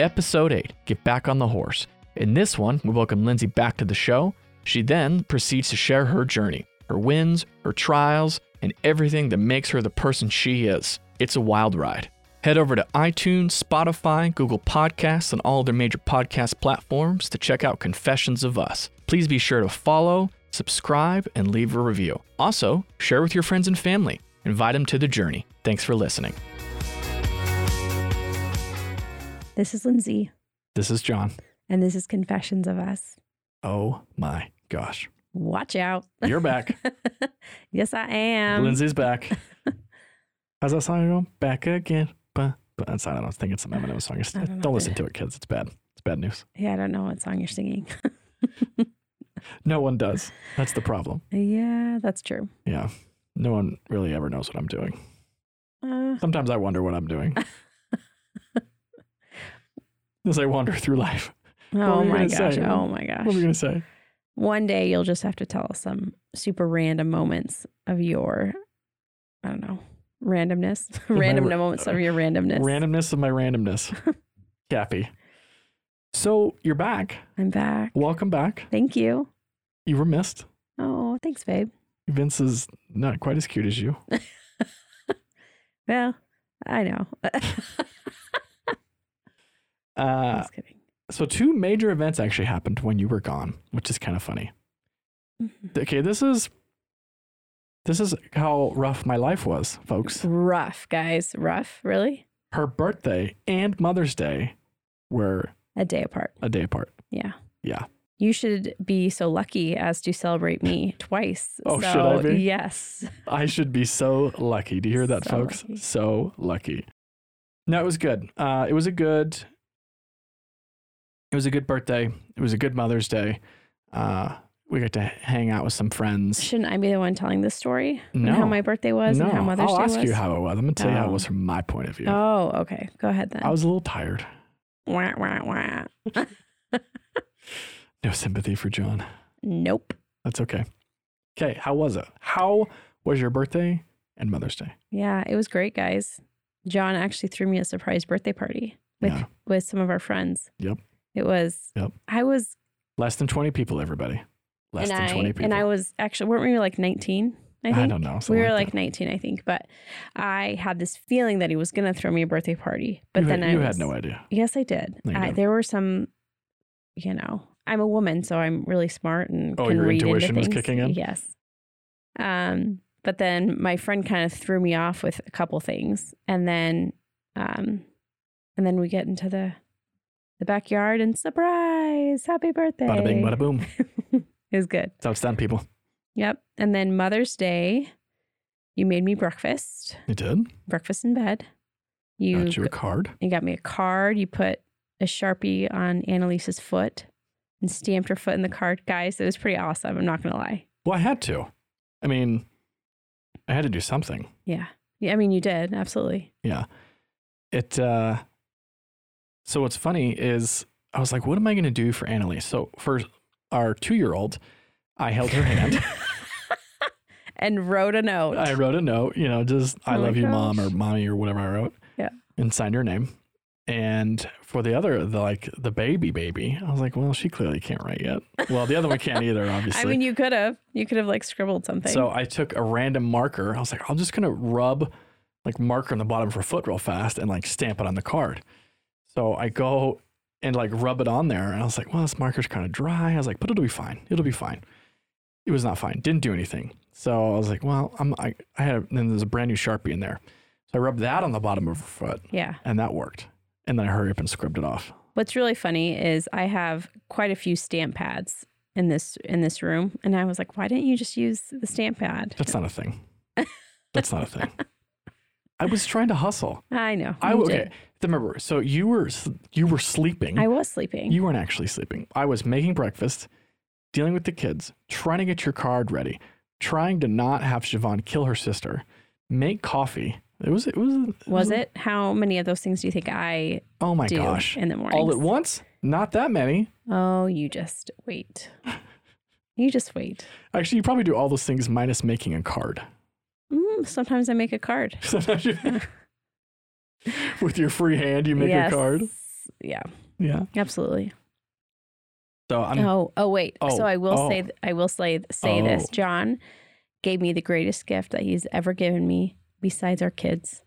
Episode 8 Get Back on the Horse. In this one, we welcome Lindsay back to the show. She then proceeds to share her journey, her wins, her trials, and everything that makes her the person she is. It's a wild ride. Head over to iTunes, Spotify, Google Podcasts, and all other major podcast platforms to check out Confessions of Us. Please be sure to follow, subscribe, and leave a review. Also, share with your friends and family. Invite them to the journey. Thanks for listening. This is Lindsay, This is John. and this is Confessions of Us. Oh my gosh. Watch out. You're back. yes, I am. Lindsay's back. How's that song going? Back again. But, that's, I don't think it's some Eminem song. It's- don't Don't listen to it, kids. It's bad. It's bad news. Yeah, I don't know what song you're singing. No one does. That's the problem. yeah, that's true. Yeah. No one really ever knows what I'm doing. Uh, Sometimes I wonder what I'm doing. As I wander through life. oh my gosh. say? Oh my gosh. What are we going to say? One day you'll just have to tell us some super random moments of your, I don't know, randomness. random ra- moments of uh, your randomness. Randomness of my randomness. Cappy. So you're back. I'm back. Welcome back. Thank you. You were missed. Oh, thanks, babe. Vince is not quite as cute as you. Well, I know. Uh, Just kidding. so two major events actually happened when you were gone, which is kind of funny. Mhm. Okay, this is this is how rough my life was, folks. Rough, guys. Rough, really? Her birthday and Mother's Day were A day apart. a day apart. Yeah. Yeah. You should be so lucky as to celebrate me twice. Oh, so, should I be? Yes. I should be so lucky. Do you hear that, So folks? lucky. So lucky. No, it was good. Uh, it was a good. It was a good birthday. It was a good Mother's Day. Uh, we got to hang out with some friends. Shouldn't I be the one telling this story? And No. how my birthday was no, and how Mother's I'll Day ask was? you how it was. I'm gonna tell you how it Oh. was from my point of view. Oh, okay. Go ahead then. I was a little tired. Wah, wah, wah. No sympathy for John. Nope. That's okay. Okay, how was it? How was your birthday and Mother's Day? Yeah, it was great, guys. John actually threw me a surprise birthday party with Yeah. with some of our friends. Yep. It was. Yep. I was Less than 20 people, everybody. Less than I 20 people. and I was actually weren't we like nineteen? I think don't know. we were like like 19, I think. But I had this feeling that he was going to throw me a birthday party. But you then had, I you was, had no idea. Yes, I did. No, I, there were some, you know, I'm a woman, so I'm really smart and Oh, can your read into intuition was kicking in? Yes. Um, but then my friend kind of threw me off with a couple things, and then, um, and then we get into the the backyard and surprise, happy birthday! Bada bing, bada boom. it was good. That's how it's done, people. Yep. And then Mother's Day, you made me breakfast, You did? breakfast in bed. You Got you a card. you got me a card. You put a sharpie on Annalise's foot and stamped her foot in the card. Guys, it was pretty awesome. I'm not gonna lie. Well, I had to. I mean, I had to do something. Yeah. Yeah, I mean you did, absolutely. Yeah. It, uh, so what's funny is I was like, what am I going to do for Annalise? So for our two year old, I held her hand. and wrote a note. I wrote a note, you know, just I Oh my love you, mom, or mommy, or whatever I wrote. Yeah. And signed her name. And for the other, the like the baby baby, I was like, well, she clearly can't write yet. Well, the other one can't either, obviously. I mean you could have. You could have like scribbled something. So I took a random marker. I was like, I'm just gonna rub like marker on the bottom of her foot real fast and like stamp it on the card. So I go and like rub it on there, and I was like, well, this marker's kind of dry. I was like, but it'll be fine. It'll be fine. It was not fine. Didn't do anything. So I was like, well, I'm I, I had then there's a brand new sharpie in there. So I rubbed that on the bottom of her foot, yeah. and that worked. And then I hurry up and scribbled it off. What's really funny is I have quite a few stamp pads in this in this room. And I was like, why didn't you just use the stamp pad? That's not a thing. That's not a thing. I was trying to hustle. I know. I you okay. did. Remember, so you were you were sleeping. I was sleeping. you weren't actually sleeping. I was making breakfast, dealing with the kids, trying to get your card ready, trying to not have Siobhan kill her sister, make coffee. It was it was it was it? How many of those things do you think I Oh my do gosh! in the morning? All at once? Not that many. Oh, you just wait. You just wait. Actually, you probably do all those things minus making a card. Sometimes I make a card. Sometimes you, with your free hand, you make yes. a card. yeah, Yeah. absolutely. So I'm oh, oh wait. Oh, so I will oh. say th- I will say say this. Oh. John gave me the greatest gift that he's ever given me besides our kids.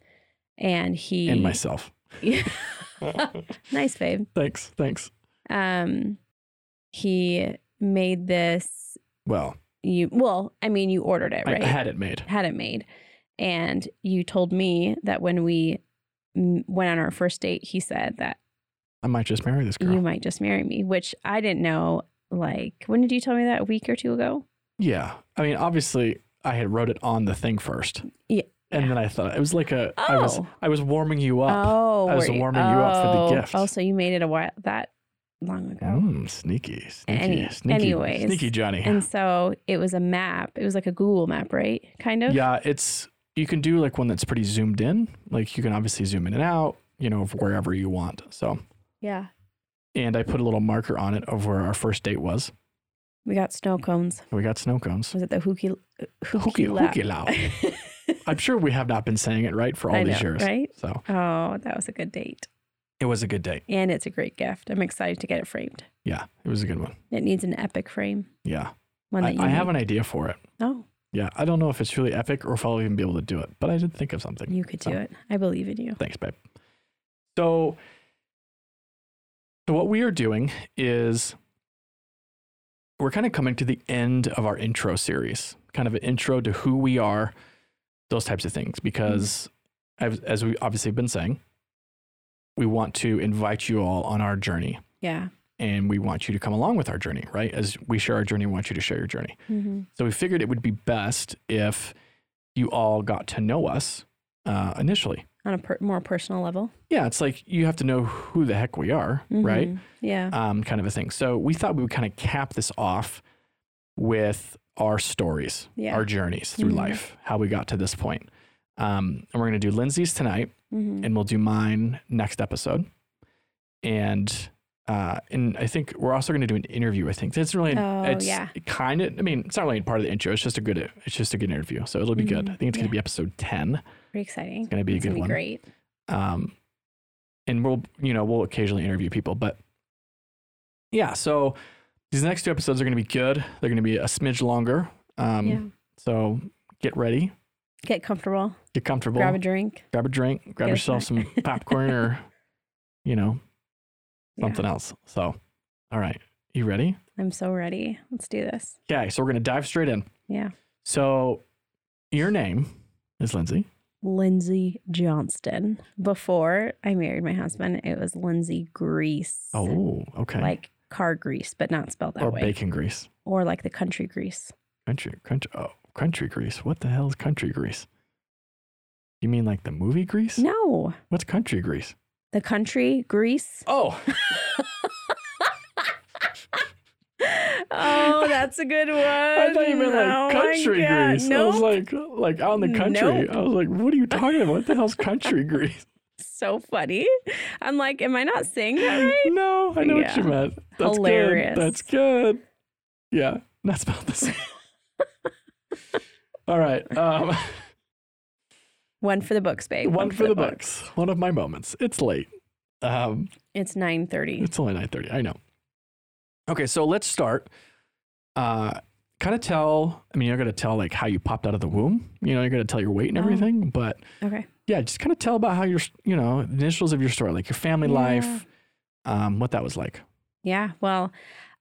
And he and myself. nice babe. thanks. Thanks. Um he made this Well, you well, I mean you ordered it, right? I had it made. had it made. And you told me that when we went on our first date, he said that I might just marry this girl. you might just marry me, which I didn't know. Like, when did you tell me that? A week or two ago? yeah. I mean, obviously, I had wrote it on the thing first. Yeah. And then I thought it was like a. I was Oh. I was warming you up. Oh, I was were you- warming you up for the oh, gift. Oh, so you made it a while that long ago. Mm, sneaky, sneaky, Any- sneaky, anyways. sneaky Johnny. And so it was a map. It was like a Google map, right? Kind of. Yeah, it's you can do like one that's pretty zoomed in. Like you can obviously zoom in and out, you know, of wherever you want. So, Yeah. and I put a little marker on it of where our first date was. We got snow cones. We got snow cones. Was it the Hookie Hookie- Hookie Hookie I'm sure we have not been saying it right for all I these know, years. right? So Oh, that was a good date. it was a good date. And it's a great gift. I'm excited to get it framed. Yeah, it was a good one. It needs an epic frame. Yeah, One I, that you I have an idea for it. Oh, Yeah, I don't know if it's really epic or if I'll even be able to do it, but I did think of something. you could do So- it. I believe in you. Thanks, babe. So, so what we are doing is we're kind of coming to the end of our intro series, kind of an intro to who we are, those types of things. Because, mm-hmm. as, as we obviously have been saying, we want to invite you all on our journey, Yeah. And we want you to come along with our journey, right? As we share our journey, we want you to share your journey. hmm So we figured it would be best if you all got to know us uh, initially. On a per- more personal level. Yeah, it's like you have to know who the heck we are, right? Mhm. Yeah. Um, kind of a thing. So we thought we would kind of cap this off with our stories, Yeah. our journeys through Mhm. life, how we got to this point. Um, and we're going to do Lindsay's tonight, hmm and we'll do mine next episode. And uh, and I think we're also going to do an interview. I think it's really, Oh, it's yeah. kind of. I mean, it's not really part of the intro. It's just a good. It's just a good interview. So it'll be good. I think it's going to be episode ten. Pretty exciting. It's going to be a good be one. great. um, and we'll you know we'll occasionally interview people but yeah so these next two episodes are going to be good they're going to be a smidge longer um, yeah. so get ready Get comfortable. get comfortable Grab a drink. grab a drink grab Get yourself some popcorn or you know Yeah. something else so all right you ready I'm so ready. Let's do this. okay so we're going to dive straight in Yeah. so your name is lindsay Lindsay Johnston. Before I married my husband, it was Lindsay Grease. oh okay Like car grease, but not spelled that or way. bacon grease Or like the country Greece. Country, country, oh, country grease. What the hell is country grease? You mean like the movie Grease? No, What's country grease? The country Greece. Oh, oh, that's a good one. I thought you meant like Oh country Greece. grease. I was like, like out in the country. Nope. I was like, what are you talking about? What the hell's country Greece? so funny. I'm like, am I not saying that right? No, I know what you meant. That's Hilarious. good. That's good. Yeah, that's about the same. All right. Um, One for the books, babe. one for the books. One of my moments. It's late. Um, It's 9:30. It's only nine thirty. I know. Okay, so let's start. Uh, kind of tell. I mean, you're gonna tell like how you popped out of the womb. You know, you're gonna tell your weight and Oh. everything. But Okay. yeah, just kind of tell about how your, you know, the initials of your story, like your family Yeah. life, um, what that was like. Yeah. Well,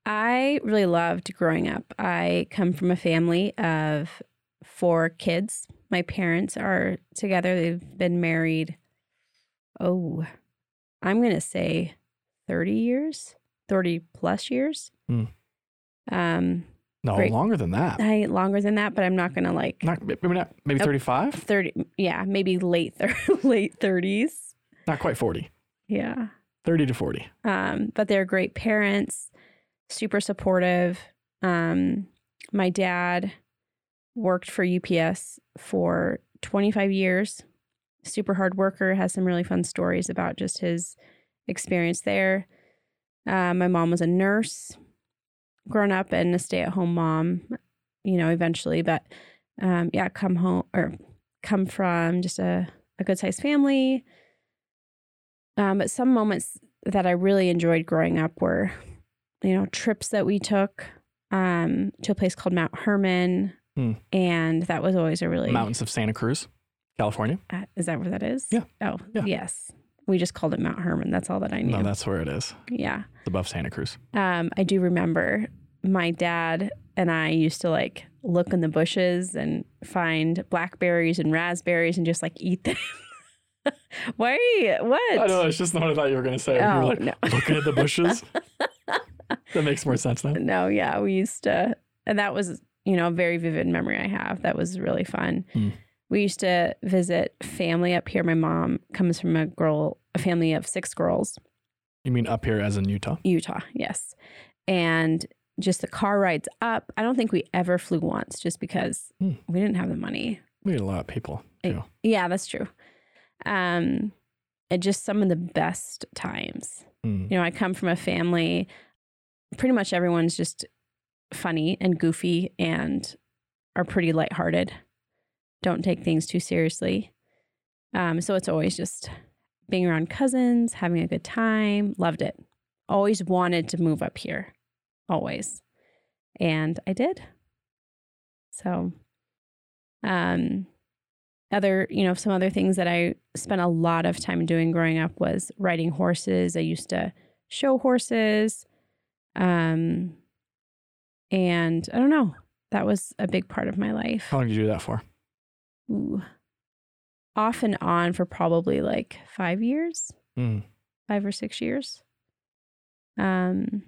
I really loved growing up. I come from a family of four kids. My parents are together. They've been married, oh, I'm going to say 30 years, 30 plus years. Hmm. Um, No, Great. longer than that. I longer than that, but I'm not going to like Not maybe not maybe thirty five. 30. Yeah, maybe late, thir- late 30s. Not quite forty. Yeah. Thirty to forty. um, but they're great parents, super supportive. Um, my dad worked for UPS for 25 years, super hard worker, has some really fun stories about just his experience there. Uh, my mom was a nurse, grown up and a stay at home mom, you know, eventually, but um, yeah, come home or come from just a, a good sized family. Um, but some moments that I really enjoyed growing up were, you know, trips that we took um, to a place called Mount Hermon. Hmm. And that was always a really Mountains of Santa Cruz, California. Uh, is that where that is? Yeah. Oh, Yeah. yes. We just called it Mount Hermon. That's all that I knew. No, that's where it is. yeah. It's above Santa Cruz. Um, I do remember my dad and I used to like look in the bushes and find blackberries and raspberries and just like eat them. Why? You, what? I know. It's just not what I thought you were going to say. you Oh, were like no. looking at the bushes. that makes more sense now. No, yeah, we used to, and that was, you know, a very vivid memory I have. That was really fun. Hmm. We used to visit family up here. My mom comes from a girl, a family of six girls, You mean up here as in Utah? Utah, yes. And just the car rides up. I don't think we ever flew once just because Hmm. we didn't have the money. We had a lot of people too. Yeah, that's true. Um, and just some of the best times. Mm. You know, I come from a family, pretty much everyone's just funny and goofy and are pretty lighthearted. Don't take things too seriously. Um, so it's always just being around cousins, having a good time. Loved it. Always wanted to move up here. Always. And I did. So, um, other, you know, some other things that I spent a lot of time doing growing up was riding horses. I used to show horses. Um, and I don't know, that was a big part of my life. How long did you do that for? Ooh. Off and on for probably like five years, Mm. five or six years. Um,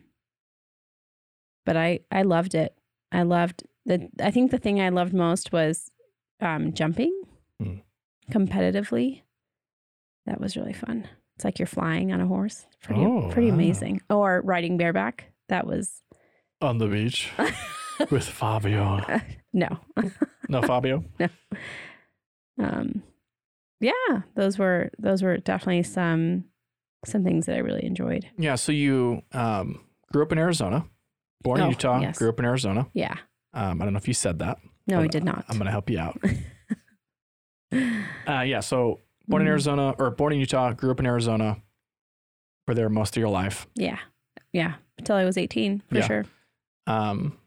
but I I loved it. I loved the. I think the thing I loved most was um, jumping Hmm. competitively. That was really fun. It's like you're flying on a horse. Pretty Oh, pretty wow. amazing. Or riding bareback. That was On the beach with Fabio. no. No, Fabio. No. Um yeah those were those were definitely some some things that i really enjoyed Yeah. So you um, grew up in Arizona, born in Oh, Utah, yes. grew up in Arizona. yeah Um, I don't know if you said that. no i did not I'm going to help you out. Uh, yeah. So born in Mhm. Arizona or born in Utah, grew up in Arizona. Were there most of your life. yeah yeah until i was 18 for Yeah. sure Um,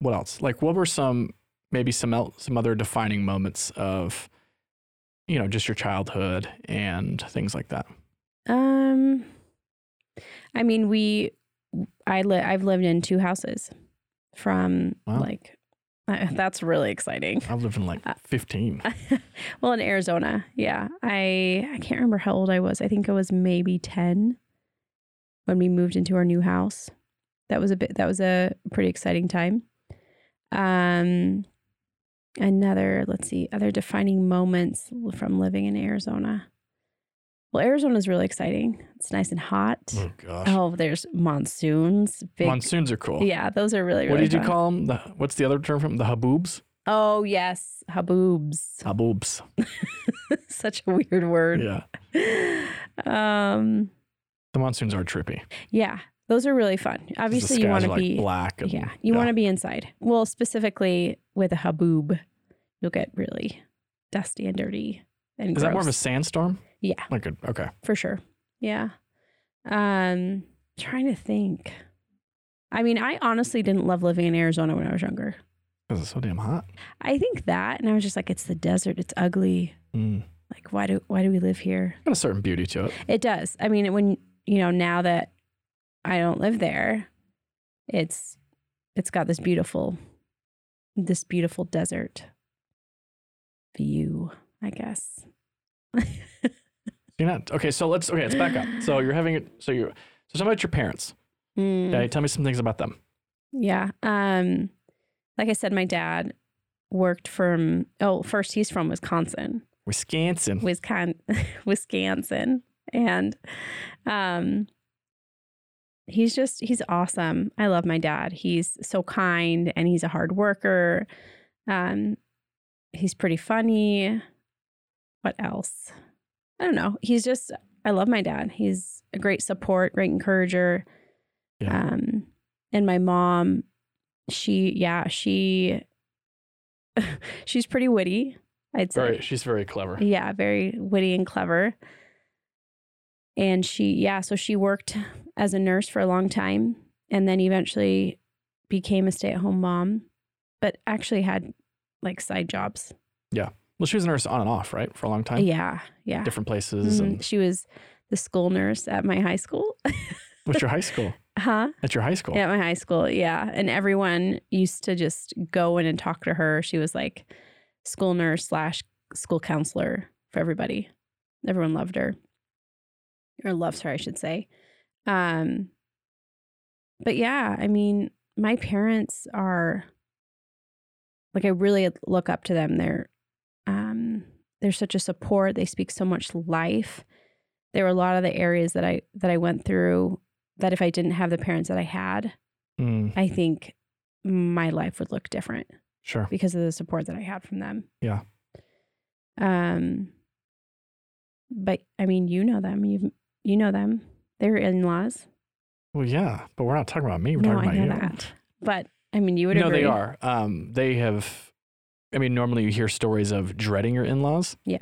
what else? Like, what were some maybe some el- some other defining moments of, you know, just your childhood and things like that? um i mean we i li- i've lived in two houses from Wow. like that's really exciting I've lived in like Uh, 15. well in arizona yeah i i can't remember how old i was i think i was maybe 10 when we moved into our new house that was a bit that was a pretty exciting time um another let's see other defining moments from living in arizona well arizona is really exciting it's nice and hot Oh gosh, oh there's monsoons big monsoons are cool. yeah those are really really what did you call them? The, what's the other term from the haboobs? oh yes haboobs Haboobs. such a weird word Yeah, um the monsoons are trippy. yeah those are really fun. obviously you want to like, be black. And, yeah you want to be inside well specifically with a haboob you'll get really dusty and dirty and Is that more of a sandstorm? Yeah. Like a okay. for sure yeah um trying to think i mean i honestly didn't love living in arizona when i was younger Because it's so damn hot. i think that and i was just like it's the desert it's ugly Mm. like why do why do we live here Got a certain beauty to it. It does. I mean, when you know now that I don't live there, it's it's got this beautiful this beautiful desert view, I guess. You're not okay. So let's okay. Let's back up. So you're having it. So you. So me about your parents. Mm, Okay, tell me some things about them. Yeah. Um like I said my dad worked from oh, first he's from Wisconsin. Wisconsin. Wisconsin, Wisconsin, and um, he's just he's awesome. I love my dad. He's so kind and he's a hard worker. Um, he's pretty funny. What else? I don't know. He's just I love my dad. He's a great support, great encourager. Yeah. Um, and my mom, she yeah she she's pretty witty. I'd say. Very. She's very clever. Yeah, very witty and clever. And she, yeah, so she worked as a nurse for a long time and then eventually became a stay at home mom, but actually had like side jobs. Yeah. Well, she was a nurse on and off, right, for a long time. Yeah. Yeah. Different places. Mhm. And She was the school nurse at my high school. what's your high school? huh? At your high school. Yeah, at my high school, yeah. And everyone used to just go in and talk to her. She was like school nurse slash school counselor for everybody. Everyone loved her. Or loves her, I should say. Um but yeah, I mean, my parents are like I really look up to them. They're um they're such a support. They speak so much life. There were a lot of the areas that I that I went through that if I didn't have the parents that I had, Mm, I think my life would look different sure. because of the support that I had from them. Yeah. Um but I mean, you know them. You you know them. They're in-laws. Well, yeah, but we're not talking about me. We're No, talking I about know you. that. But I mean, you would no, agree. they are. Um, they have. I mean, normally you hear stories of dreading your in-laws. Yeah.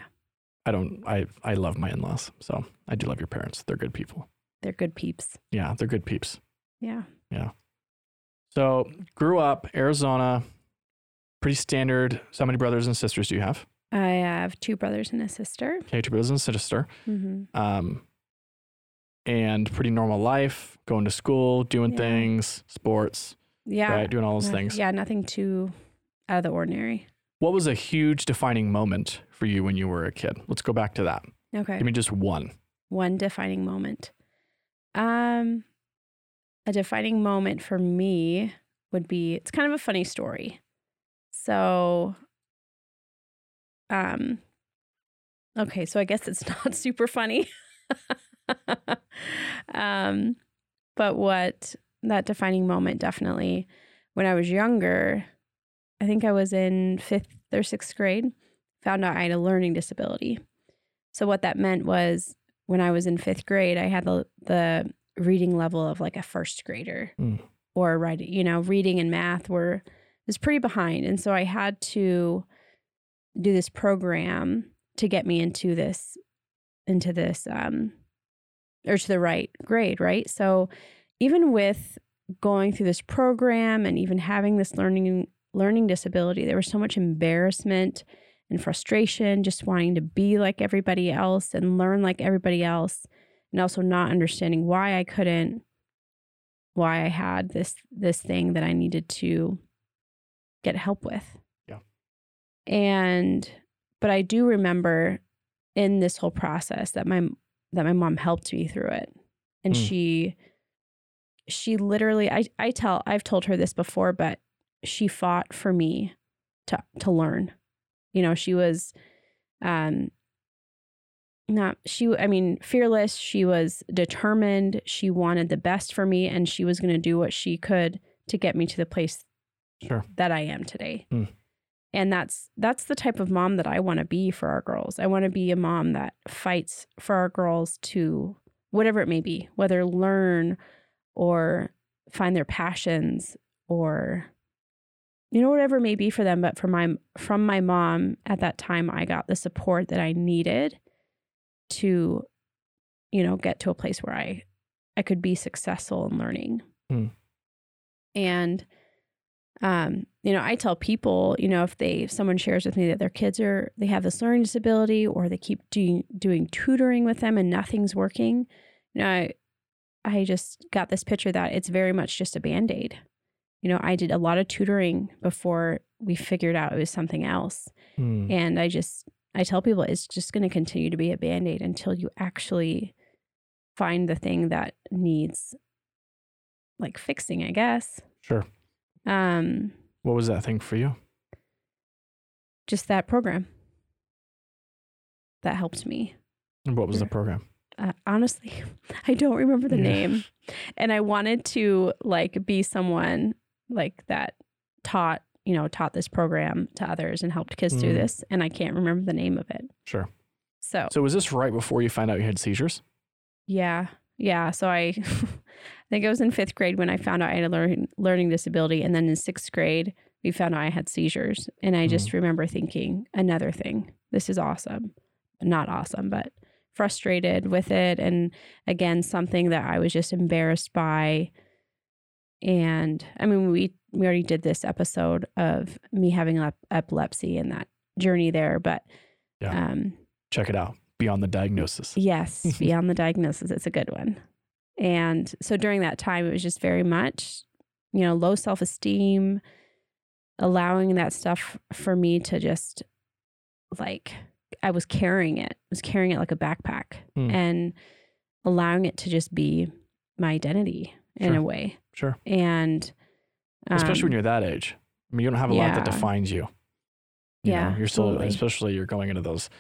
I don't. I I love my in-laws, so I do love your parents. They're good people. They're good peeps. Yeah, they're good peeps. Yeah. Yeah. So grew up Arizona. Pretty standard. So how many brothers and sisters do you have? I have two brothers and a sister. Okay, two brothers and a sister. hmm Um, and pretty normal life, going to school, doing Yeah. things, sports, Yeah. right, doing all those No- things. Yeah, nothing too out of the ordinary. What was a huge defining moment for you when you were a kid? Let's go back to that. Okay. Give me just one. One defining moment. Um a defining moment for me would be it's kind of a funny story. So um okay, so I guess it's not super funny. um but what that defining moment definitely when I was younger, I think I was in 5th or 6th grade, found out I had a learning disability. So what that meant was when I was in fifth grade, I had the the reading level of like a first grader, Mm. or writing. You know, reading and math were was pretty behind, and so I had to do this program to get me into this into this um or to the right grade, right? So even with going through this program and even having this learning learning disability, there was so much embarrassment and frustration, just wanting to be like everybody else and learn like everybody else, and also not understanding why I couldn't, why I had this this thing that I needed to get help with. Yeah. And but I do remember in this whole process that my that my mom helped me through it. And Mm. she she literally I I tell I've told her this before, but she fought for me to to learn. You know, she was um not she I mean fearless, she was determined, she wanted the best for me and she was going to do what she could to get me to the place Sure. that I am today. Mm. And that's that's the type of mom that I want to be for our girls. I want to be a mom that fights for our girls to whatever it may be, whether learn or find their passions or you know whatever it may be for them, but for my from my mom at that time I got the support that I needed to you know get to a place where I I could be successful in learning. Mm. And um, you know, I tell people, you know, if they if someone shares with me that their kids are they have this learning disability or they keep doing doing tutoring with them and nothing's working, you know, I I just got this picture that it's very much just a band-aid. You know, I did a lot of tutoring before we figured out it was something else. Hmm. And I just I tell people it's just going to continue to be a band-aid until you actually find the thing that needs like fixing, I guess. Sure. Um What was that thing for you? just that program that helped me. And what was the program? Uh, honestly, I don't remember the Yeah. name. And I wanted to like be someone like that taught, you know, taught this program to others and helped kids do Mm. this. And I can't remember the name of it. Sure. So, So was this right before you found out you had seizures? yeah. Yeah. So I, I think I was in fifth grade when I found out I had a learning, learning disability. And then in sixth grade, we found out I had seizures. And I just remember thinking, another thing. This is awesome. Not awesome, but frustrated with it. And again, something that I was just embarrassed by. And I mean, we we already did this episode of me having ep- epilepsy and that journey there, but Yeah. um, Check it out. Beyond the diagnosis. Yes, beyond the diagnosis, it's a good one. And so during that time, it was just very much, you know, low self esteem, allowing that stuff for me to just like, I was carrying it, I was carrying it like a backpack Hmm. and allowing it to just be my identity in Sure. a way. Sure. And Especially when um, you're that age. I mean, you don't have a lot that defines you. You Yeah, know, you're still, totally. especially you're going into those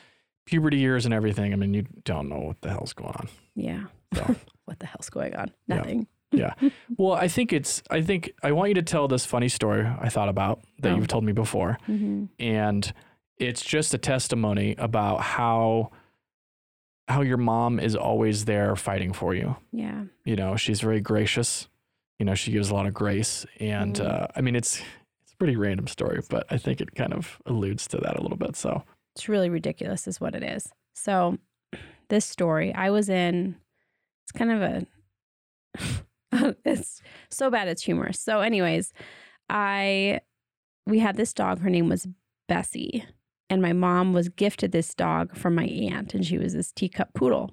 puberty years and everything. I mean, you don't know what the hell's going on. yeah. So. what the hell's going on? Nothing. Yeah. Nothing. Well, I think it's, I think I want you to tell this funny story I thought about that Oh. you've told me before. hmm And it's just a testimony about how, how your mom is always there fighting for you. Yeah. You know, she's very gracious. You know, she gives a lot of grace. And Mm. uh, I mean, it's, it's a pretty random story, but I think it kind of alludes to that a little bit. So, It's really ridiculous, is what it is. So, this story, I was in, it's kind of a, it's so bad it's humorous. So, anyways, I, we had this dog. Her name was Bessie. And my mom was gifted this dog from my aunt, and she was this teacup poodle.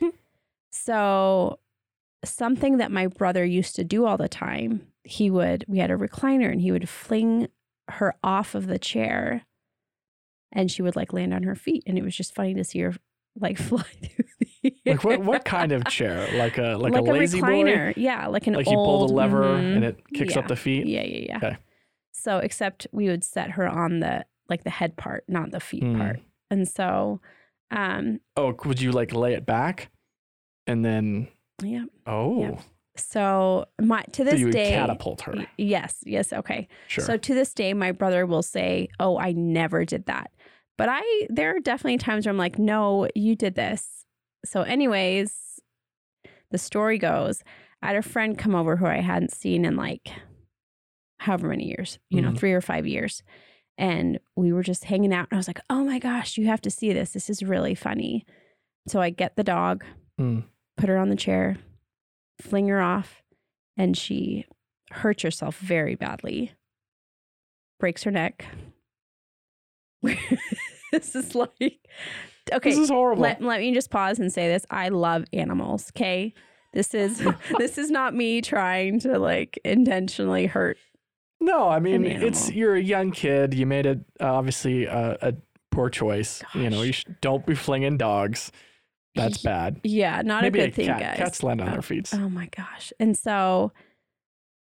Hmm. so, something that my brother used to do all the time, he would, we had a recliner, and he would fling her off of the chair and she would like land on her feet and it was just funny to see her like fly through the like what, what kind of chair? Like a, like, a lazy boy? recliner yeah like an Like you pull the lever mhm. and it kicks up the feet? yeah yeah yeah Okay. so except we would set her on the like the head part not the feet Hmm. part and so um Oh, would you like lay it back and then, yeah oh, so my to so this you would day catapult her. yes yes okay Sure. So to this day, my brother will say, "Oh, I never did that," but I there are definitely times where I'm like, "No, you did this." So, anyways, the story goes, I had a friend come over who I hadn't seen in like however many years, you know, Mhm. three or five years, and we were just hanging out, and I was like, "Oh my gosh, you have to see this! This is really funny." So I get the dog, Hmm. put her on the chair, fling her off, and she hurts herself very badly. Breaks her neck. this is like okay. This is horrible. Let, let me just pause and say this. I love animals. Okay. This is this is not me trying to like intentionally hurt. no, I mean, it's, you're a young kid. You made it uh, obviously a, a poor choice. You know, you sh- don't be flinging dogs. That's bad. Yeah, not Maybe a good thing, cat. guys. Cats land on Oh, their feet. Oh my gosh. And so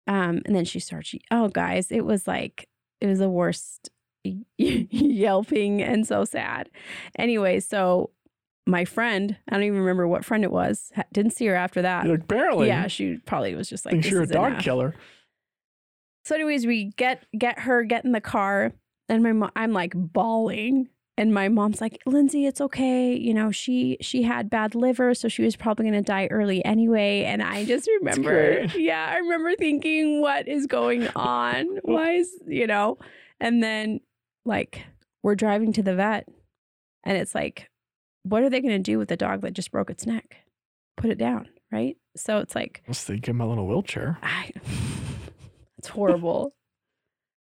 um and then she starts She, oh guys, it was like it was the worst yelping and so sad. Anyway, so my friend, I don't even remember what friend it was, didn't see her after that. Like, barely. yeah, she probably was just like thinks this you're a dog enough. killer. So, anyways, we get get her, get in the car, and my mom, I'm like bawling, and my mom's like, "Lindsay, it's okay. You know, she she had bad liver, so she was probably gonna die early anyway." And I just remember, yeah, I remember thinking, "What is going on? Why is you know?" And then like we're driving to the vet, and it's like, what are they gonna do with the dog that just broke its neck? Put it down, right? So it's like. Let's give him a little wheelchair. I, it's horrible.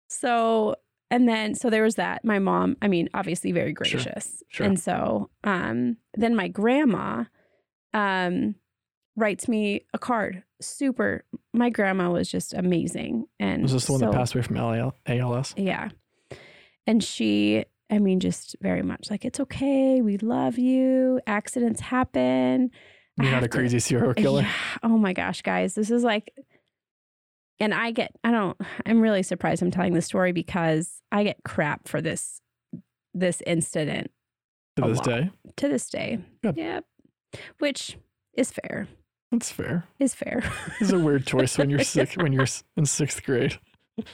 so, and then, so there was that. My mom, I mean, obviously very gracious. sure. And so, um, then my grandma, um, writes me a card. Super. My grandma was just amazing. And Was this the one so- that passed away from ALS? Yeah. And she, I mean, just very much like, it's okay. We love you. Accidents happen. You're not a to- crazy serial killer. yeah. Oh my gosh, guys. This is like, and I get, I don't, I'm really surprised I'm telling this story because I get crap for this, this incident to this lot. day. to this day. Good. Yep. Which is fair, That's fair. is fair. It's a weird choice when you're sick when you're in sixth grade.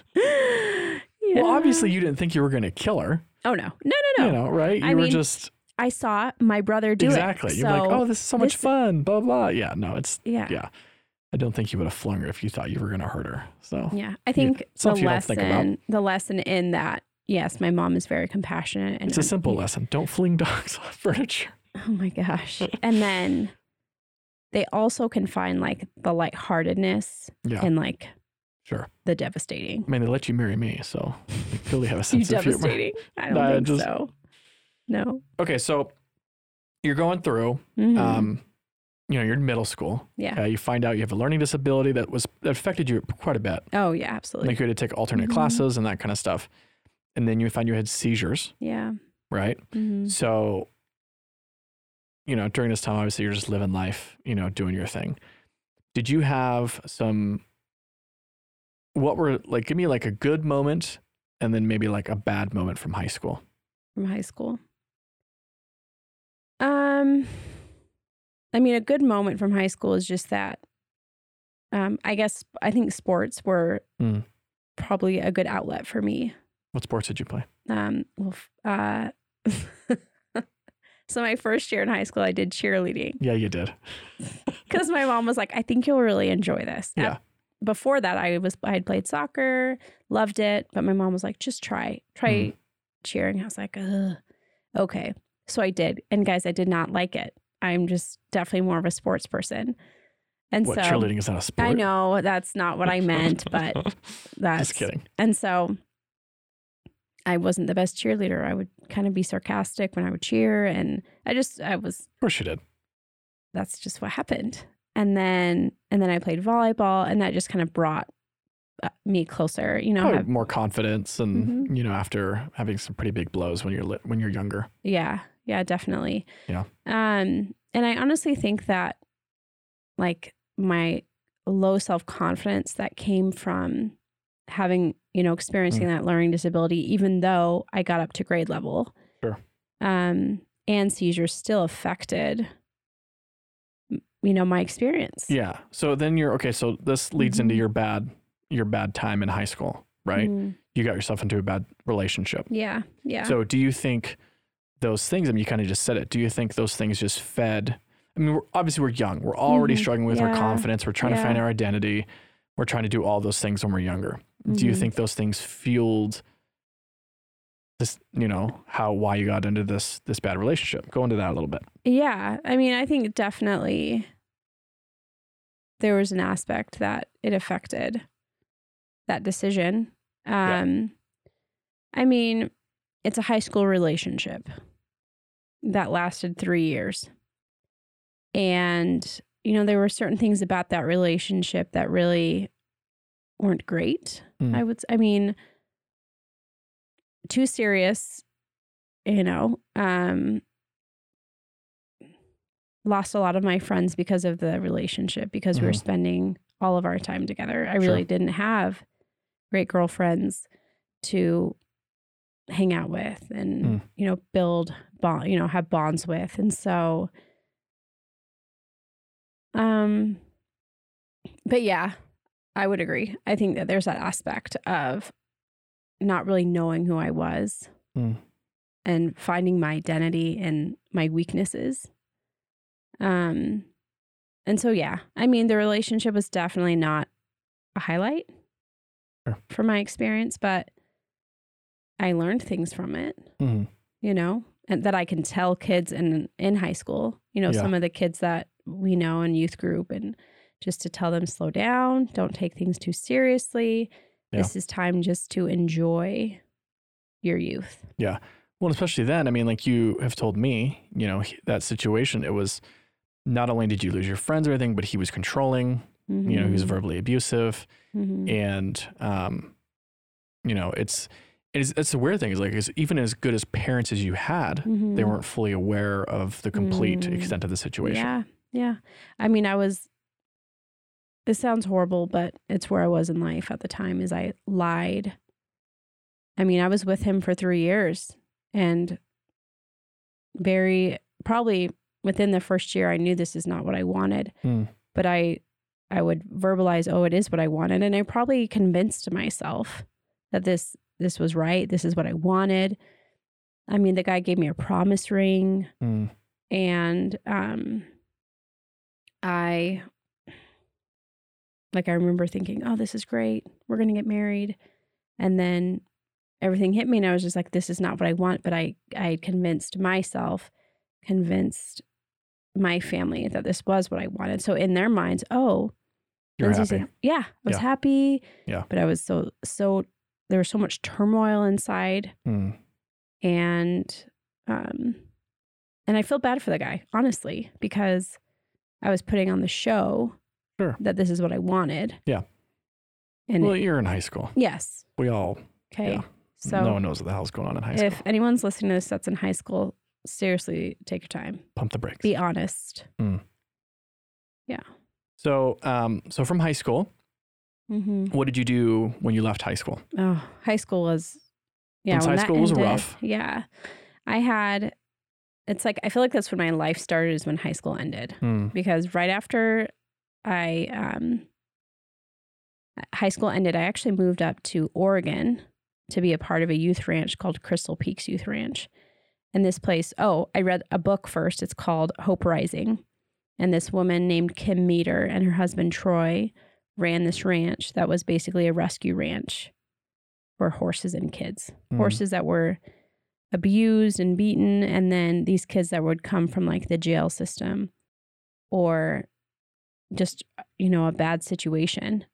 yeah. Well, obviously you didn't think you were going to kill her. Oh, no. No, no, no. You know, right? You I were mean, just I saw my brother do exactly. it. Exactly. You're like, oh, this is so much this- fun. Blah blah. Yeah. No, it's yeah. yeah. I don't think you would have flung her if you thought you were going to hurt her. So Yeah. I think the you think lesson, the lesson in that, yes, my mom is very compassionate. And it's a simple lesson. Don't fling dogs off furniture. Oh my gosh. and then they also can find like the lightheartedness Yeah, and like sure. the devastating. I mean, they let you marry me, so they clearly have a You sense of humor. devastating? I don't think just- so. No. Okay, so you're going through. Mhm. Um, you know, you're in middle school. yeah. Uh, you find out you have a learning disability that was that affected you quite a bit. oh yeah, absolutely. Like you had to take alternate Mhm. classes and that kind of stuff. And then you find you had seizures, yeah. right? Mhm. So, you know, during this time, obviously, you're just living life, you know, doing your thing. Did you have some, what were like, give me like a good moment and then maybe like a bad moment from high school? From high school. Um, I mean, a good moment from high school is just that. Um, I guess I think sports were Mm. probably a good outlet for me. What sports did you play? Um, well, uh, so my first year in high school, I did cheerleading Yeah, you did. because my mom was like, "I think you'll really enjoy this." At- Yeah. Before that, I was I had played soccer, loved it, but my mom was like, "Just try, try Mm. cheering." I was like, Ugh. "Okay." So I did, and guys, I did not like it. I'm just definitely more of a sports person, and What, so cheerleading is not a sport? I know that's not what I meant, but that's Just kidding. and so I wasn't the best cheerleader. I would kind of be sarcastic when I would cheer. And I just, I was, Of course you did. that's just what happened. And then, and then I played volleyball and that just kind of brought uh, me closer, you know. Probably have- more confidence and, Mm-hmm. you know, after having some pretty big blows when you're, when you're younger. yeah. Yeah, definitely. Yeah. Um, and I honestly think that like my low self confidence that came from having, you know, experiencing that learning disability, even though I got up to grade level. Sure. Um, and seizures still affected, you know, my experience. Yeah. So then you're, okay. So this leads into Mhm. your bad, your bad time in high school, right? Mhm. You got yourself into a bad relationship. Yeah. Yeah. So do you think those things, I mean, you kind of just said it. Do you think those things just fed? I mean, we're, obviously we're young. We're already Mhm. struggling with our confidence. We're trying to find our identity. We're trying to do all those things when we're younger. Do you Mhm. think those things fueled this, you know, how, why you got into this, this bad relationship? Go into that a little bit. Yeah. I mean, I think definitely there was an aspect that it affected that decision. Yeah. Um, I mean, it's a high school relationship that lasted three years. And, you know, there were certain things about that relationship that really weren't great. Mm. I would, I mean, too serious, you know, um, lost a lot of my friends because of the relationship because we were spending all of our time together. I Sure. really didn't have great girlfriends to hang out with and Mm. you know build bond you know have bonds with and so um but yeah i would agree i think that there's that aspect of not really knowing who i was Mm. and finding my identity and my weaknesses um and so yeah i mean the relationship was definitely not a highlight Sure. from my experience but i learned things from it Mhm. you know, and that I can tell kids in in high school, you know, Yeah. some of the kids that we know in youth group and just to tell them slow down, don't take things too seriously. Yeah. This is time just to enjoy your youth. Yeah. Well, especially then, I mean, like you have told me, you know, that situation, it was not only did you lose your friends or anything, but he was controlling, you know, he was Mhm. verbally abusive. Mhm. And, um, you know, it's, it's, it's a weird thing is like, is even as good as parents as you had, they Mhm. weren't fully aware of the complete Mm. extent of the situation. Yeah. Yeah. I mean, I was this sounds horrible, but it's where I was in life at the time is I lied. I mean, I was with him for 3 years and very probably within the first year I knew this is not what I wanted. Hmm. But I I would verbalize, "Oh, it is what I wanted." And I probably convinced myself that this this was right. This is what I wanted. I mean, the guy gave me a promise ring Mm. and um i like i remember thinking oh this is great we're going to get married and then everything hit me and i was just like this is not what i want but i i convinced myself convinced my family that this was what I wanted. So in their minds, oh, You're Lindsay's happy. a- yeah, I was Yeah. happy. Yeah. But I was so so there was so much turmoil inside Hmm. and um and I feel bad for the guy, honestly, because I was putting on the show Sure. that this is what I wanted. Yeah. And Well, it- you're in high school. yes. We all, Okay. Yeah. So no one knows what the hell's going on in high school. if anyone's listening to this that's in high school, seriously take your time. Pump the brakes. Be honest. Yeah. So, um, so from high school, Mm-hmm. what did you do when you left high school? Oh, high school was yeah. High school was rough. Yeah, I had. It's like I feel like that's when my life started. Is when high school ended Hmm. because right after I um high school ended, I actually moved up to Oregon to be a part of a youth ranch called Crystal Peaks Youth Ranch. And this place, oh, I read a book first. It's called Hope Rising. And this woman named Kim Meeder and her husband Troy ran this ranch that was basically a rescue ranch for horses and kids. Hmm. Horses that were abused and beaten, and then these kids that would come from like the jail system or just, you know, a bad situation.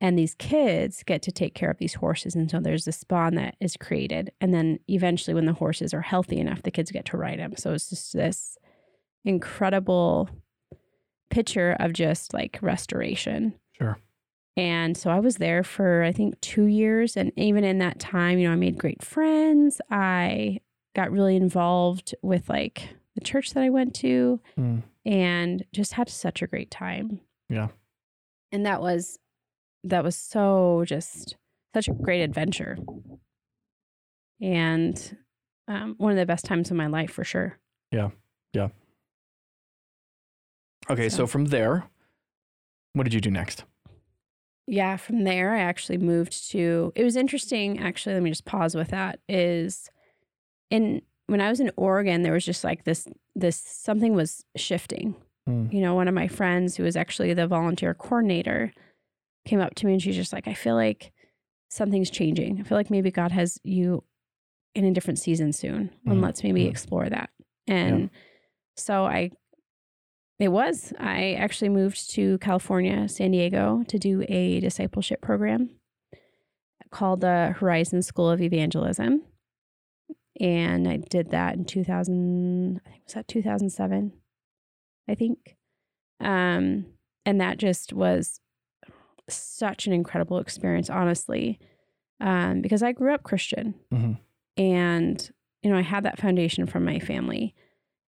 And these kids get to take care of these horses. And so there's this bond that is created. And then eventually, when the horses are healthy enough, the kids get to ride them. So it's just this incredible picture of just like restoration. Sure. And so I was there for, I think, two years. And even in that time, you know, I made great friends. I got really involved with like the church that I went to Hmm. and just had such a great time. Yeah. And that was, that was so just such a great adventure. And um, one of the best times of my life for sure. Yeah. Yeah. Okay, so So- from there, what did you do next? yeah, from there I actually moved to it was interesting actually, let me just pause with that is in when I was in Oregon there was just like this this something was shifting. Hmm. You know, one of my friends who was actually the volunteer coordinator came up to me and she's just like I feel like something's changing. I feel like maybe God has you in a different season soon and Mhm. let's maybe Mhm. explore that. And so I it was. I actually moved to California, San Diego, to do a discipleship program called the Horizon School of Evangelism. And I did that in 2000, I think was that 2007, I think. Um, and that just was such an incredible experience, honestly, um, because I grew up Christian. Mhm. And, you know, I had that foundation from my family.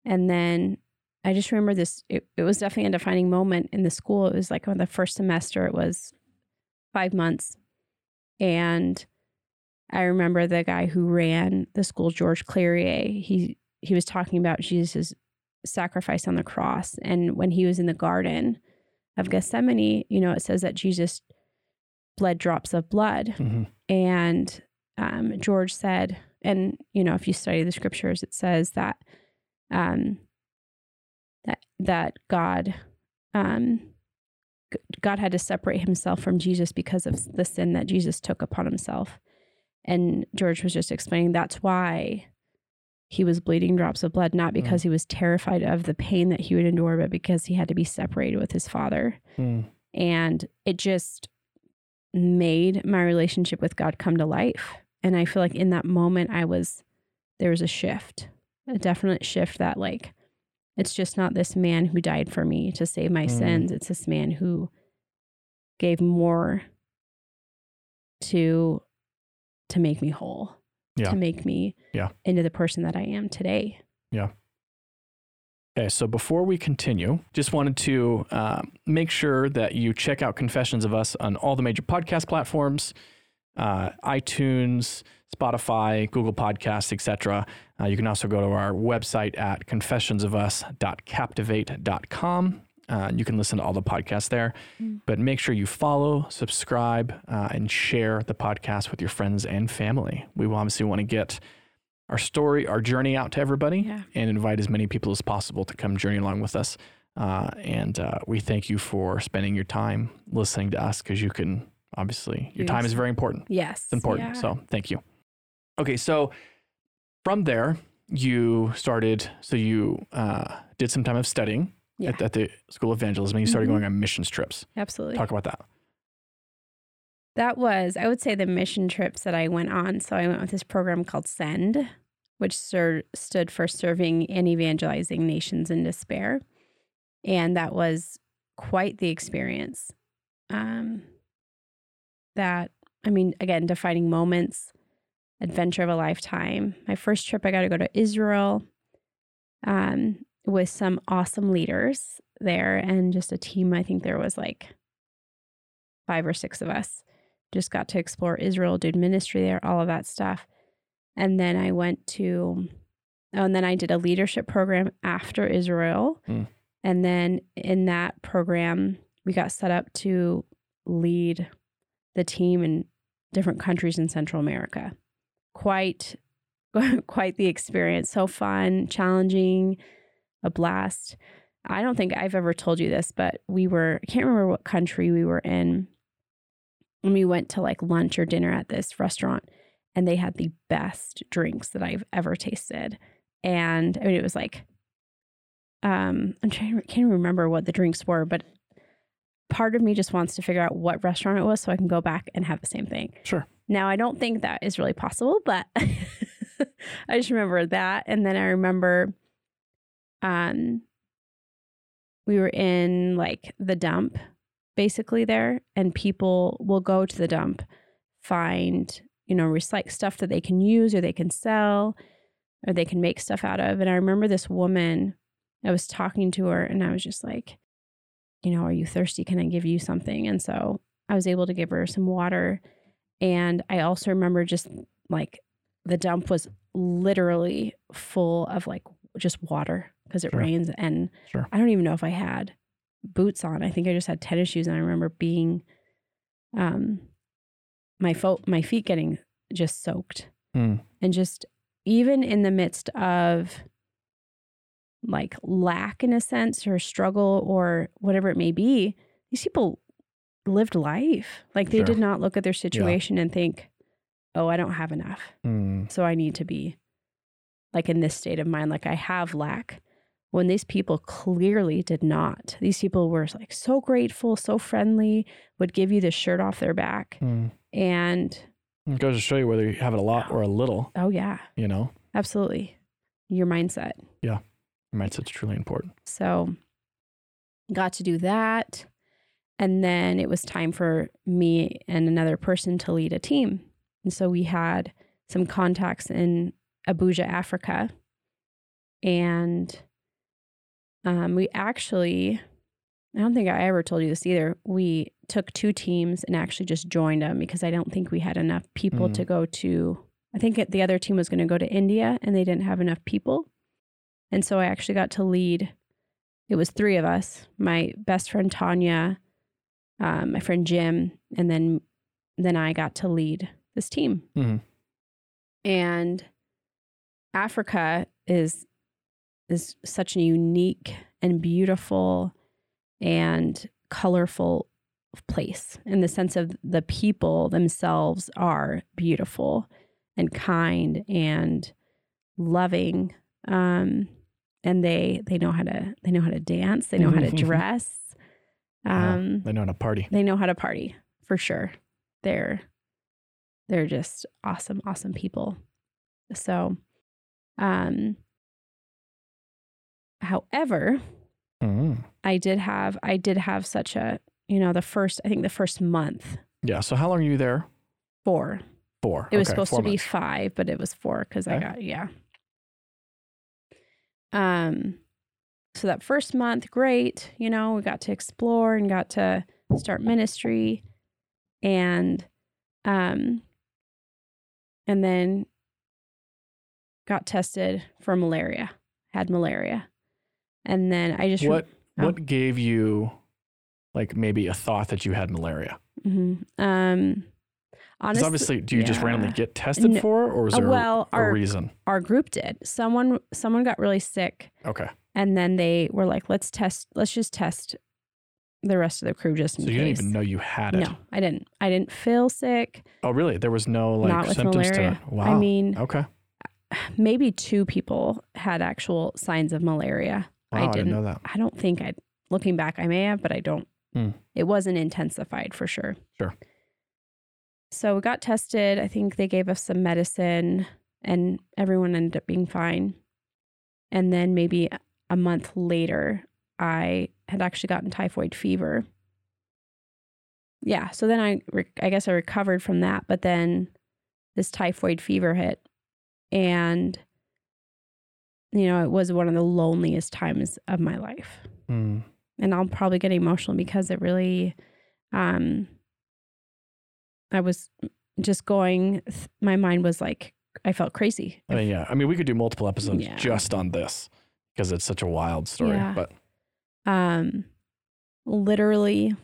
And then I just remember this, it, it was definitely a defining moment in the school. It was like on the first semester, it was five months. And I remember the guy who ran the school, George Clearier, he, he was talking about Jesus' sacrifice on the cross. And when he was in the garden of Gethsemane, you know, it says that Jesus bled drops of blood. Mhm. And um, George said, and you know, if you study the scriptures, it says that um, that that God um, God had to separate himself from Jesus because of the sin that Jesus took upon himself. And George was just explaining that's why he was bleeding drops of blood, not because he was terrified of the pain that he would endure, but because he had to be separated with his father Hmm. and it just made my relationship with God come to life. And I feel like in that moment, I was there was a shift, a definite shift that like it's just not this man who died for me to save my Mm. sins. It's this man who gave more to to make me whole, Yeah. to make me Yeah. into the person that I am today. Yeah. Okay, so before we continue, just wanted to uh, make sure that you check out Confessions of Us on all the major podcast platforms, uh, iTunes, Spotify, Google Podcasts, etc. Uh, you can also go to our website at confessionsofus.captivate.com. Uh, you can listen to all the podcasts there, Mm. but make sure you follow, subscribe, uh, and share the podcast with your friends and family. We will obviously want to get our story, our journey out to everybody Yeah. and invite as many people as possible to come journey along with us. Uh, and uh, we thank you for spending your time listening to us because you can obviously, your time is very important. Yes. It's important. Yeah. So thank you. Okay. So from there, you started, so you uh, did some time of studying Yeah. at, at the School of Evangelism and you started Mhm. going on missions trips. Absolutely. Talk about that. That was, I would say, the mission trips that I went on. So I went with this program called SEND, which ser- stood for Serving and Evangelizing Nations in Despair. And that was quite the experience. Um, that, I mean, again, defining moments, adventure of a lifetime. My first trip, I got to go to Israel um, with some awesome leaders there and just a team. I think there was like five or six of us just got to explore Israel, did ministry there, all of that stuff. And then I went to, oh, and then I did a leadership program after Israel. Mm. And then in that program, we got set up to lead the team in different countries in Central America. Quite, quite the experience. So fun, challenging, a blast. I don't think I've ever told you this, but we were, I can't remember what country we were in and we went to like lunch or dinner at this restaurant and they had the best drinks that I've ever tasted. And I mean, it was like, um, I'm trying, to can't remember what the drinks were, but part of me just wants to figure out what restaurant it was so I can go back and have the same thing. Sure. Now, I don't think that is really possible, but I just remember that. And then I remember, um, we were in like the dump basically there and people will go to the dump find you know recycle stuff that they can use or they can sell or they can make stuff out of and i remember this woman i was talking to her and i was just like you know are you thirsty? Can i give you something? And so i was able to give her some water and i also remember just like the dump was literally full of like just water because it Sure. rains and Sure. i don't even know if i had boots on. I think I just had tennis shoes, and I remember being, um, my fo- my feet getting just soaked, Hmm. and just even in the midst of like lack in a sense or struggle or whatever it may be, these people lived life. Like they Sure. did not look at their situation and think, "Oh, I don't have enough, Hmm. so I need to be like in this state of mind, like I have lack." When these people clearly did not. These people were like so grateful, so friendly, would give you the shirt off their back. Hmm. And It goes to show you whether you have it a lot or a little, oh, yeah, you know, absolutely. Your mindset. Yeah. Your mindset's truly important. So got to do that. And then it was time for me and another person to lead a team. And so we had some contacts in Abuja, Africa. And um, we actually, I don't think I ever told you this either. We took two teams and actually just joined them because I don't think we had enough people Mm. to go to. I think the other team was going to go to India and they didn't have enough people. And so I actually got to lead. It was three of us my best friend Tanya, um, my friend Jim, and then then I got to lead this team. Mhm. And Africa is is such a unique and beautiful and colorful place in the sense of the people themselves are beautiful and kind and loving um and they they know how to they know how to dance they know how to dress Wow. um They know how to party. they know how to party for sure they're they're just awesome awesome people so um however Mm. i did have i did have such a you know the first i think the first month Yeah. So how long are you there four Four. it was Okay, supposed to be five but it was four because i got yeah um so that first month great you know we got to explore and got to start ministry and um and then got tested for malaria had malaria and then i just What oh. What gave you, like, maybe a thought that you had malaria? Mhm. um honestly obviously, do you just randomly get tested No- for, or was Uh, there well, a our- reason? our group did someone someone got really sick Okay. and then they were like let's test let's just test the rest of the crew just in So case you didn't even know you had it. no i didn't i didn't feel sick Oh, really? There was no like not with symptoms malaria to. Wow. i mean okay. maybe two people had actual signs of malaria. Wow, I I didn't didn't. know that. I don't think I. Looking back, I may have, but I don't. Hmm. It wasn't intensified for sure. Sure. So we got tested. I think they gave us some medicine, and everyone ended up being fine. And then maybe a month later, I had actually gotten typhoid fever. Yeah. So then I, re- I guess I recovered from that, but then this typhoid fever hit, and you know, it was one of the loneliest times of my life Mm. and I'll probably get emotional because it really, um, I was just going, my mind was like, I felt crazy. I mean, yeah. I mean, we could do multiple episodes Yeah. just on this because it's such a wild story. Yeah. But Um, literally,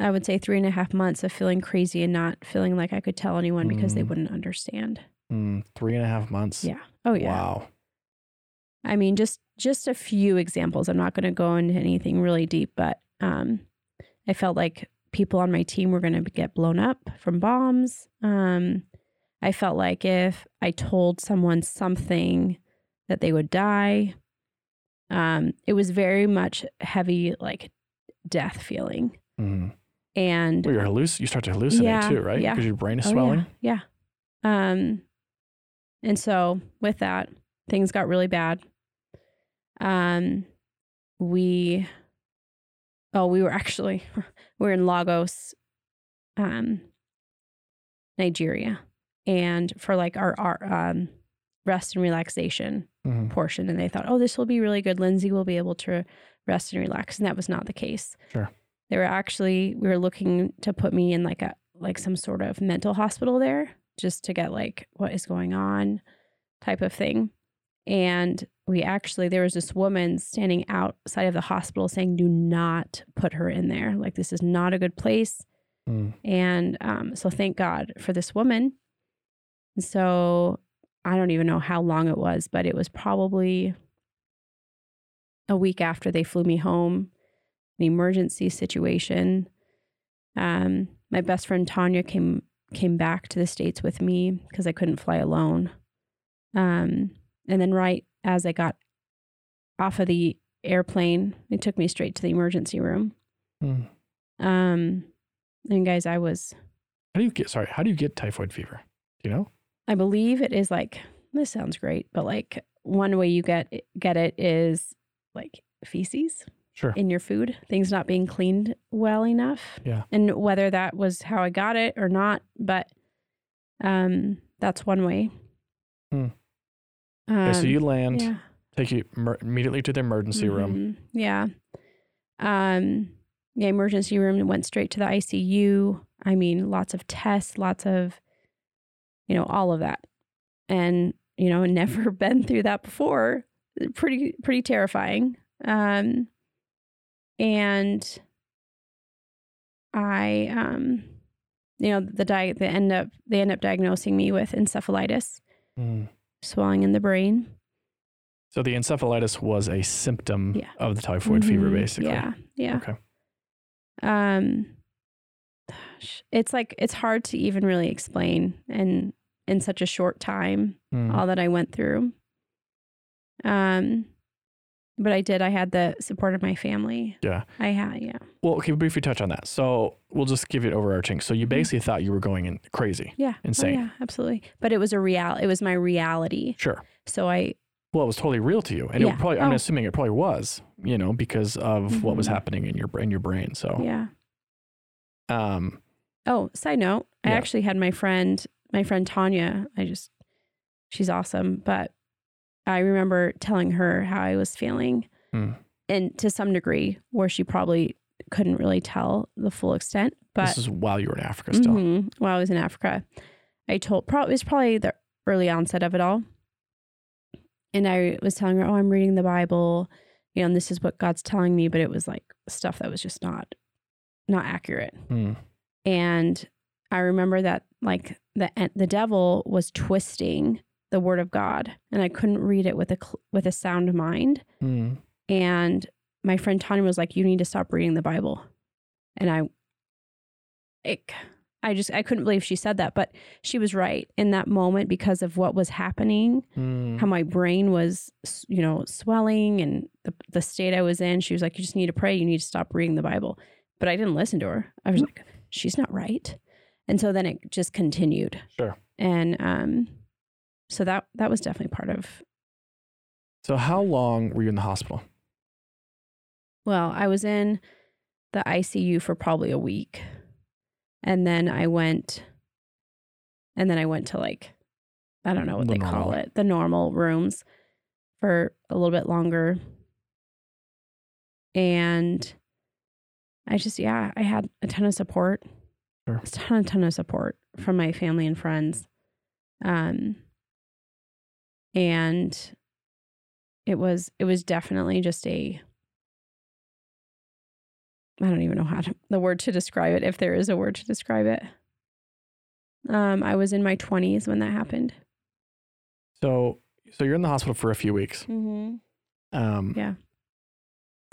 I would say three and a half months of feeling crazy and not feeling like I could tell anyone because they Mm. wouldn't understand. Mm, three and a half months. Yeah. Oh yeah. Wow. I mean, just just a few examples. I'm not going to go into anything really deep, but um, I felt like people on my team were going to get blown up from bombs. Um, I felt like if I told someone something, that they would die. Um, it was very much heavy, like death feeling, Mm. and Well, you're halluc- you start to hallucinate Yeah, too, right? yeah. Because your brain is Oh, swelling. Yeah. yeah. Um, and so with that, things got really bad. Um, we, oh, we were actually, we were in Lagos, um, Nigeria, and for like our, our, um, rest and relaxation Mhm. portion. And they thought, oh, this will be really good. Lindsay will be able to rest and relax. And that was not the case. Sure. They were actually, we were looking to put me in like a, like some sort of mental hospital there just to get like what is going on type of thing. And we actually, there was this woman standing outside of the hospital saying, do not put her in there. Like, this is not a good place. Mm. And um, so thank God for this woman. And so I don't even know how long it was, but it was probably a week after they flew me home, an emergency situation. Um, my best friend Tanya came came back to the states with me because I couldn't fly alone. Um, and then right as I got off of the airplane, they took me straight to the emergency room. Mm. Um, and guys, I was How do you get? Sorry, how do you get typhoid fever? Do you know? I believe it is like this sounds great, but like one way you get get it is like feces Sure. in your food, things not being cleaned well enough. Yeah. And whether that was how I got it or not, but um that's one way. Hmm. Okay, so Um, you land, yeah. take you emer- immediately to the emergency room. Mhm. Yeah. Um yeah, emergency room went straight to the ICU. I mean, lots of tests, lots of you know, all of that. And, you know, never been through that before. Pretty pretty terrifying. Um and I um you know, the di- they end up they end up diagnosing me with encephalitis, Mm. swelling in the brain. So the encephalitis was a symptom Yeah. of the typhoid fever, Mhm. basically. Yeah. Yeah. Okay. Um gosh, it's like it's hard to even really explain and in such a short time Mm. all that I went through. Um but I did I had the support of my family. Yeah. I had yeah. Well, okay, briefly touch on that. So we'll just give it overarching. So you Mhm. basically thought you were going in crazy, Yeah. Oh, insane. yeah, absolutely. But it was a real it was my reality. Sure. So I Well, it was totally real to you, and it probably. I'm Oh. assuming it probably was, you know, because of what was Mhm. happening in your in your brain. So, yeah. um, Oh, side note, I actually had my friend, my friend Tanya. I just, she's awesome. But I remember telling her how I was feeling, Hmm. and to some degree, where she probably couldn't really tell the full extent. But this is while you were in Africa still. Mhm. while I was in Africa, I told probably it was probably the early onset of it all, and I was telling her, "Oh, I'm reading the Bible, you know, and this is what God's telling me," but it was like stuff that was just not, not accurate. Mm. And I remember that like the the devil was twisting the word of God, and I couldn't read it with a with a sound mind. Mm. And my friend Tanya was like, "You need to stop reading the Bible," and I, it, I just I couldn't believe she said that, but she was right in that moment because of what was happening, Mm. how my brain was, you know, swelling and the the state I was in. She was like, "You just need to pray. You need to stop reading the Bible." But I didn't listen to her. I was like, "She's not right," and so then it just continued, Sure. and um, so that that was definitely part of. So how long were you in the hospital? Well, I was in the ICU for probably a week, and then I went, and then I went to like, I don't know what The they call it, the normal rooms, for a little bit longer, and I just yeah, I had a ton of support, Sure. a ton, ton of support from my family and friends, um, and it was it was definitely just a I don't even know how to the word to describe it if there is a word to describe it. Um, I was in my twenties when that happened. So so you're in the hospital for a few weeks. Mm-hmm. Um, Yeah.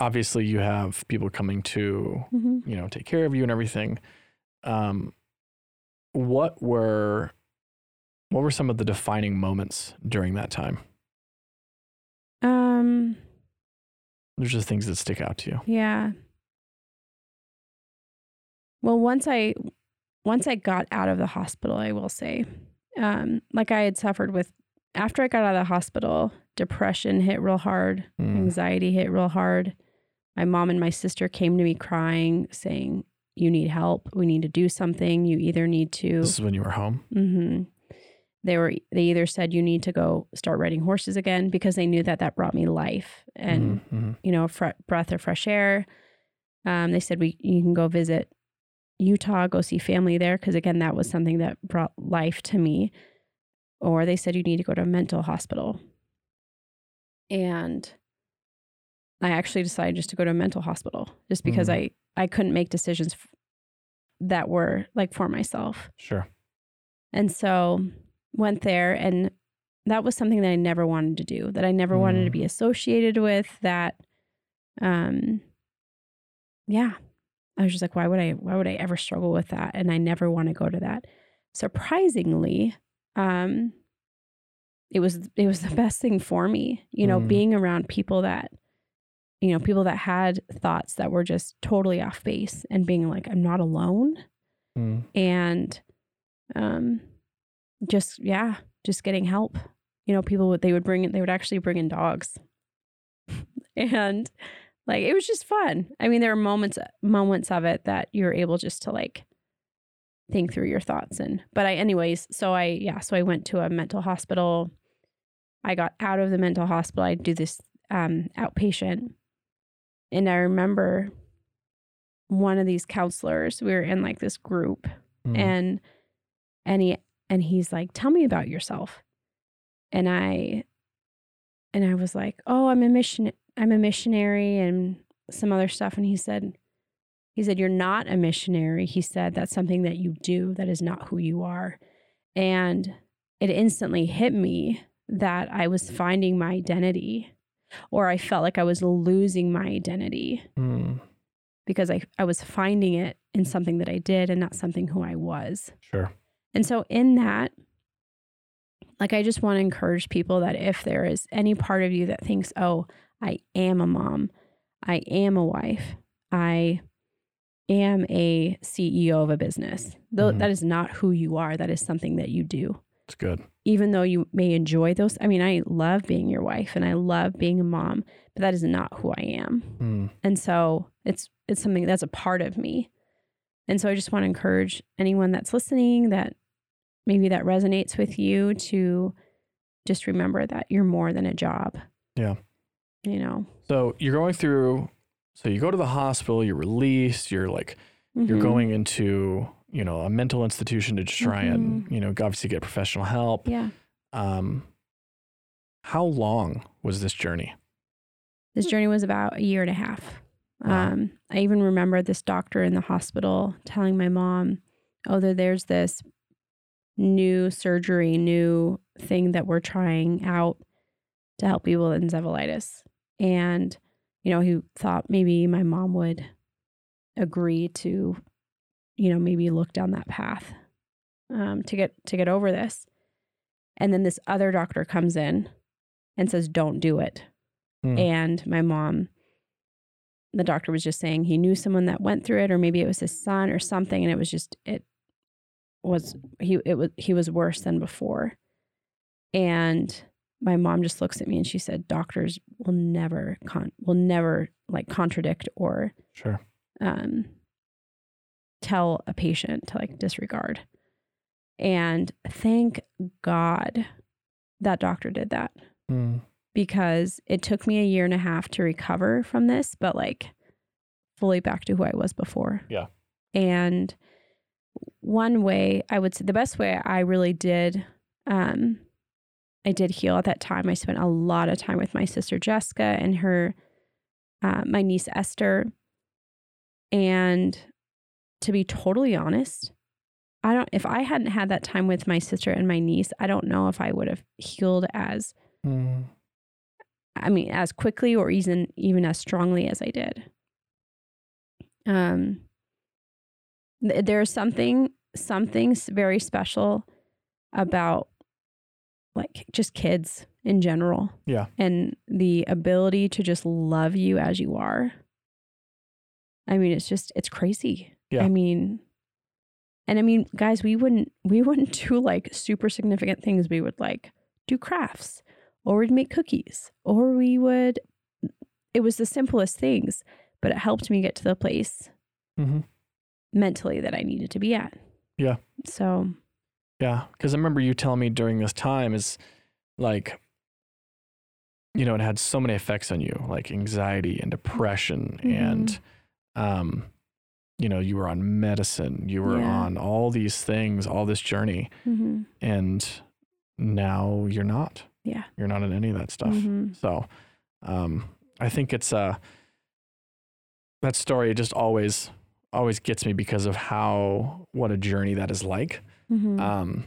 Obviously, you have people coming to Mm-hmm. you know take care of you and everything. Um, what were what were some of the defining moments during that time? Um, There's just things that stick out to you. yeah. Well, once I once I got out of the hospital, I will say, um, like I had suffered with after I got out of the hospital, depression hit real hard, Mm. anxiety hit real hard. My mom and my sister came to me crying, saying, "You need help. We need to do something. You either need to." This is when you were home. hmm They were. They either said you need to go start riding horses again because they knew that that brought me life and Mhm, mhm. you know breath of fresh air. Um, they said we you can go visit Utah, go see family there because again that was something that brought life to me. Or they said you need to go to a mental hospital. And I actually decided just to go to a mental hospital just because Mm. I I couldn't make decisions f- that were like for myself. sure. And so went there and that was something that I never wanted to do, that I never wanted to Mm. be associated with, that um yeah. I was just like, why would I why would I ever struggle with that? And I never want to go to that. Surprisingly, um it was it was the best thing for me, you know, Mm. being around people that you know, people that had thoughts that were just totally off base and being like, I'm not alone Mm. and um just yeah just getting help. You know people would they would bring they would actually bring in dogs. And like it was just fun. I mean there were moments moments of it that you're able just to like think through your thoughts and but i anyways so i yeah so i went to a mental hospital. I got out of the mental hospital. I do this um outpatient. And i remember one of these counselors we were in like this group Mm. and and he and he's like tell me about yourself and i and i was like oh i'm a mission i'm a missionary and some other stuff and he said he said you're not a missionary he said that's something that you do that is not who you are and it instantly hit me that i was finding my identity or i felt like i was losing my identity Mm. because I, I was finding it in something that I did and not something who I was. Sure. And so, in that, like, I just want to encourage people that if there is any part of you that thinks, oh, I am a mom, I am a wife, I am a CEO of a business, though Mhm. that is not who you are. That is something that you do. It's good. Even though you may enjoy those, I mean, I love being your wife and I love being a mom, but that is not who I am. Mm. And so it's it's something that's a part of me. And so I just want to encourage anyone that's listening that maybe that resonates with you to just remember that you're more than a job. Yeah. You know. So you're going through. So you go to the hospital. You're released. You're like you're Mhm. going into you know a mental institution to try and you know obviously get professional help. Yeah. Um, how long was this journey? This journey was about a year and a half. Wow. Um, I even remember this doctor in the hospital telling my mom, "Oh, there, there's this new surgery, new thing that we're trying out to help people with encephalitis." And you know, he thought maybe my mom would agree to you know, maybe look down that path um, to get to get over this. And then this other doctor comes in and says, "Don't do it." Hmm. And my mom, the doctor was just saying he knew someone that went through it, or maybe it was his son or something, and it was just it was he it was he was worse than before. And my mom just looks at me and she said, "Doctors will never con will never like contradict or Sure. um, tell a patient to like disregard." And thank God that doctor did that Hmm. because it took me a year and a half to recover from this, but like fully back to who I was before. Yeah. And one way I would say the best way I really did, um, I did heal at that time. I spent a lot of time with my sister Jessica and her, uh, my niece Esther. And to be totally honest, I don't, if I hadn't had that time with my sister and my niece, I don't know if I would have healed as Hmm. I mean, as quickly or even even as strongly as I did. Um, there's something something very special about like just kids in general. Yeah. and the ability to just love you as you are. I mean, it's just it's crazy. Yeah. I mean, and I mean, guys, we wouldn't we wouldn't do like super significant things. We would like do crafts or we'd make cookies or we would it was the simplest things but it helped me get to the place Mhm. Mentally that i needed to be at Yeah. so Yeah, because I remember you telling me during this time is like, you know, it had so many effects on you, like anxiety and depression, and, um, you know, you were on medicine, you were Yeah. on all these things, all this journey, mhm, and now you're not. Yeah. you're not in any of that stuff. mhm, So, um, I think it's uh, that story just always always gets me because of how what a journey that is like. mhm, Um,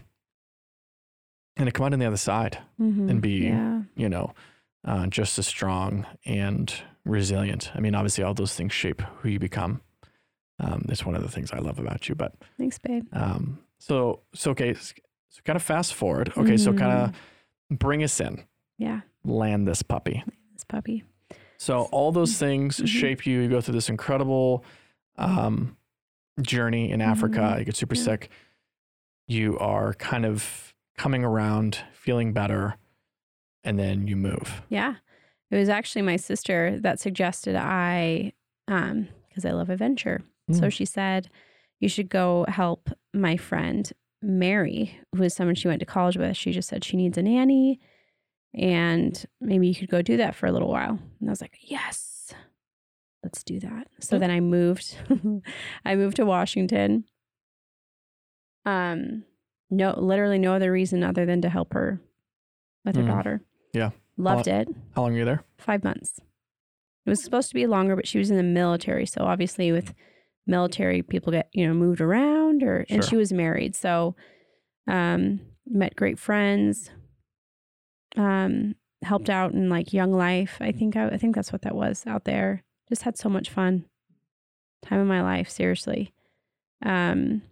and to come out on the other side, mhm. and be- yeah you know, uh, just as strong and resilient. I mean, obviously, all those things shape who you become. Um, it's one of the things I love about you. But thanks babe um, so, so okay, so kind of fast forward. Okay, so kind of bring us in, yeah land this puppy. this puppy So all those things Mhm. shape you. You go through this incredible um, journey in Africa. Mhm. You get super Yeah. sick. You are kind of coming around, feeling better, and then you move. yeah it was actually my sister that suggested i um because i love adventure So Mm. she said, You should go help my friend Mary, who is someone she went to college with. She just said she needs a nanny and maybe you could go do that for a little while. And I was like, Yes, let's do that. So Yeah. then I moved. I moved to Washington. Um, no, literally no other reason other than to help her with her Mhm. daughter. Yeah. Loved it How long were you there? five months. It was supposed to be longer, but she was in the military. So obviously, with military, people get you know moved around, or and Sure. she was married, so um, met great friends. Um, helped out in like young life. I think I, I think that's what that was out there. Just had so much fun. Time of my life, seriously. Um,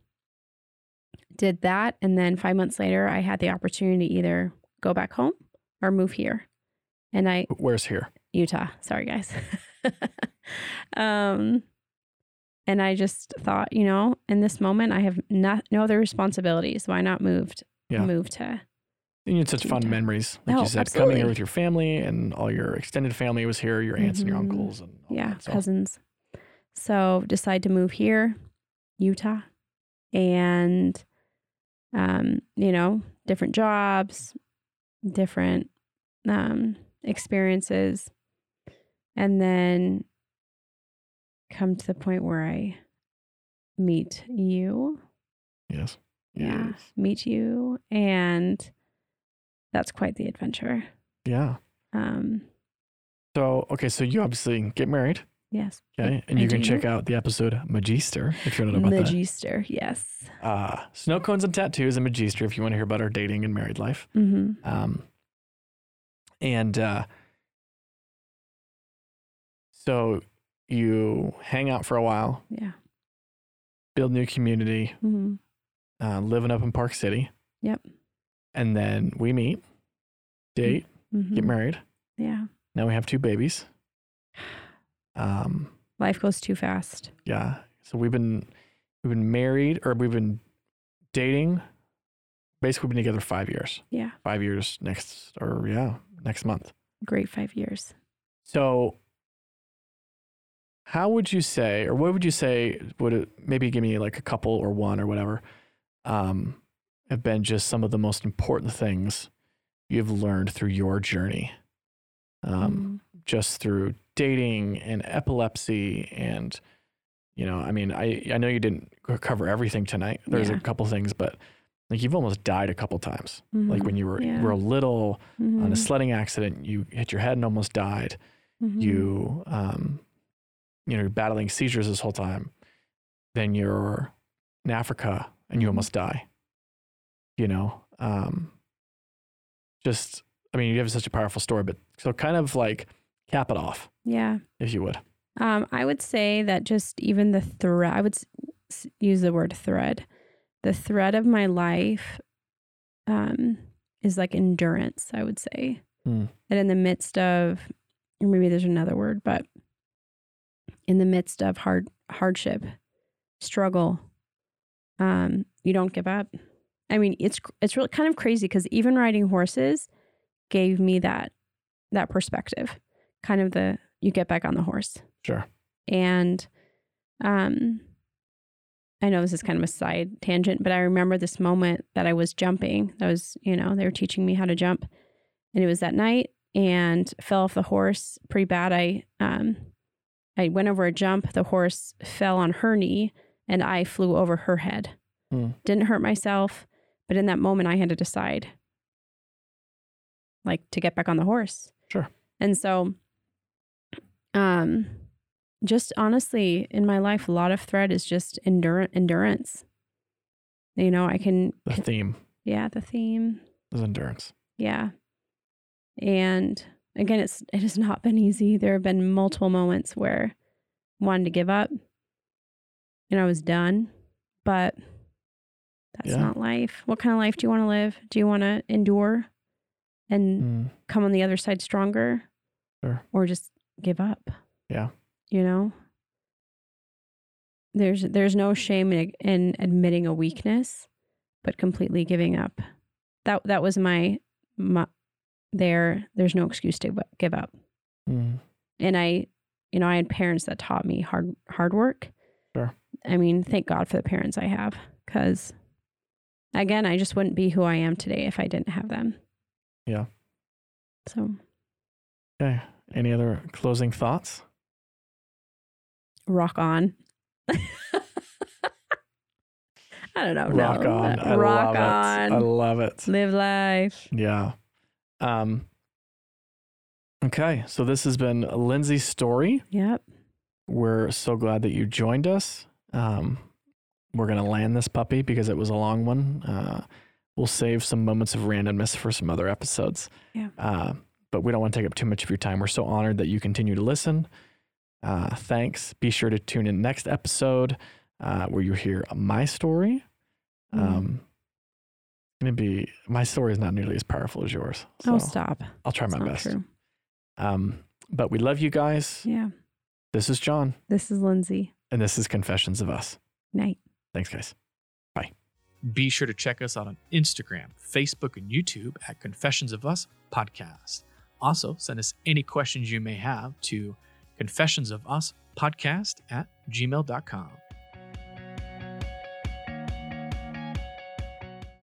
did that, and then five months later, I had the opportunity to either go back home or move here, and I Where's here? Utah. Sorry, guys. um, and I just thought, you know, in this moment, I have not, no other responsibilities. Why not move? Yeah. Move to you had such fun Utah. memories, like Oh, you said, coming here with your family and all your extended family was here, your aunts and your Mhm. uncles, and all yeah that, so. cousins. So decide to move here, Utah, and um, you know, different jobs, different um experiences, and then come to the point where I meet you. Yes. Yeah. Yes. Meet you. And that's quite the adventure. Yeah. Um, So okay, so you obviously get married, yes. okay, and I you can check out the episode Magister if you're know about that. Magister, yes. Uh, snow cones and tattoos and Magister if you want to hear about our dating and married life. Mm-hmm. Um, and uh, so you hang out for a while, Yeah. build new community, Mm-hmm. uh, living up in Park City. Yep. And then we meet, date, hmm get married. Yeah. Now we have two babies. Um, Life goes too fast. yeah. So we've been we've been married or we've been dating. Basically, we've been together five years. Yeah. Five years next, or yeah, next month. Great five years. So, how would you say, or what would you say, would it maybe give me like a couple or one or whatever, um, have been just some of the most important things you've learned through your journey? Um, Mm. just through dating and epilepsy and you know i mean i i know you didn't cover everything tonight there's Yeah. a couple things but like you've almost died a couple times like Mhm. when you were Yeah. real little on a Mhm. sledding accident you hit your head and almost died Mhm. you um you know you're battling seizures this whole time then you're in africa and you Mhm. almost die you know um just i mean you have such a powerful story but so kind of like cap it off Yeah. if you would Um, I would say that just even the thread, I would s- use the word thread. The thread of my life um, is like endurance, I would say. Hmm. That in the midst of, or maybe there's another word, but in the midst of hard hardship, struggle, um, you don't give up. I mean, it's it's really kind of crazy because even riding horses gave me that that perspective, kind of the you get back on the horse Sure. and um I know this is kind of a side tangent, but I remember this moment that I was jumping. That was, you know, they were teaching me how to jump. And it was that night and fell off the horse pretty bad. I um I went over a jump, the horse fell on her knee and I flew over her head. Hmm. Didn't hurt myself, but in that moment I had to decide like to get back on the horse. Sure. And so um just honestly in my life a lot of thread is just endurance endurance you know i can The theme yeah the theme is endurance. yeah and again it's it has not been easy there have been multiple moments where I wanted to give up and i was done but that's Yeah. not life. What kind of life do you want to live? Do you want to endure and Mm, come on the other side stronger? Sure. or just give up? Yeah. you know? There's there's no shame in, in admitting a weakness but completely giving up. That that was my, my there there's no excuse to give up. Mm, and i you know i had parents that taught me hard hard work. Sure. i mean thank god for the parents i have because again i just wouldn't be who i am today if i didn't have them Yeah. so Okay. Any other closing thoughts? rock on. I don't know. Rock no. on. I rock love on. it. I love it. Live life. Yeah. Um. Okay, so this has been Lindsay's story. Yep. We're so glad that you joined us. Um, we're gonna land this puppy because it was a long one. Uh, we'll save some moments of randomness for some other episodes. Yeah. Uh, but we don't want to take up too much of your time. We're so honored that you continue to listen. Uh, thanks. Be sure to tune in next episode uh, where you hear my story. Mm. Um, gonna be my story is not nearly as powerful as yours. So oh, stop. I'll try That's my best. True. Um, but we love you guys. Yeah. This is John, This is Lindsay. and this is Confessions of Us. Night. Thanks, guys. Bye. Be sure to check us out on Instagram, Facebook, and YouTube at Confessions of Us Podcast. Also, send us any questions you may have to confessions of us podcast at gmail.com.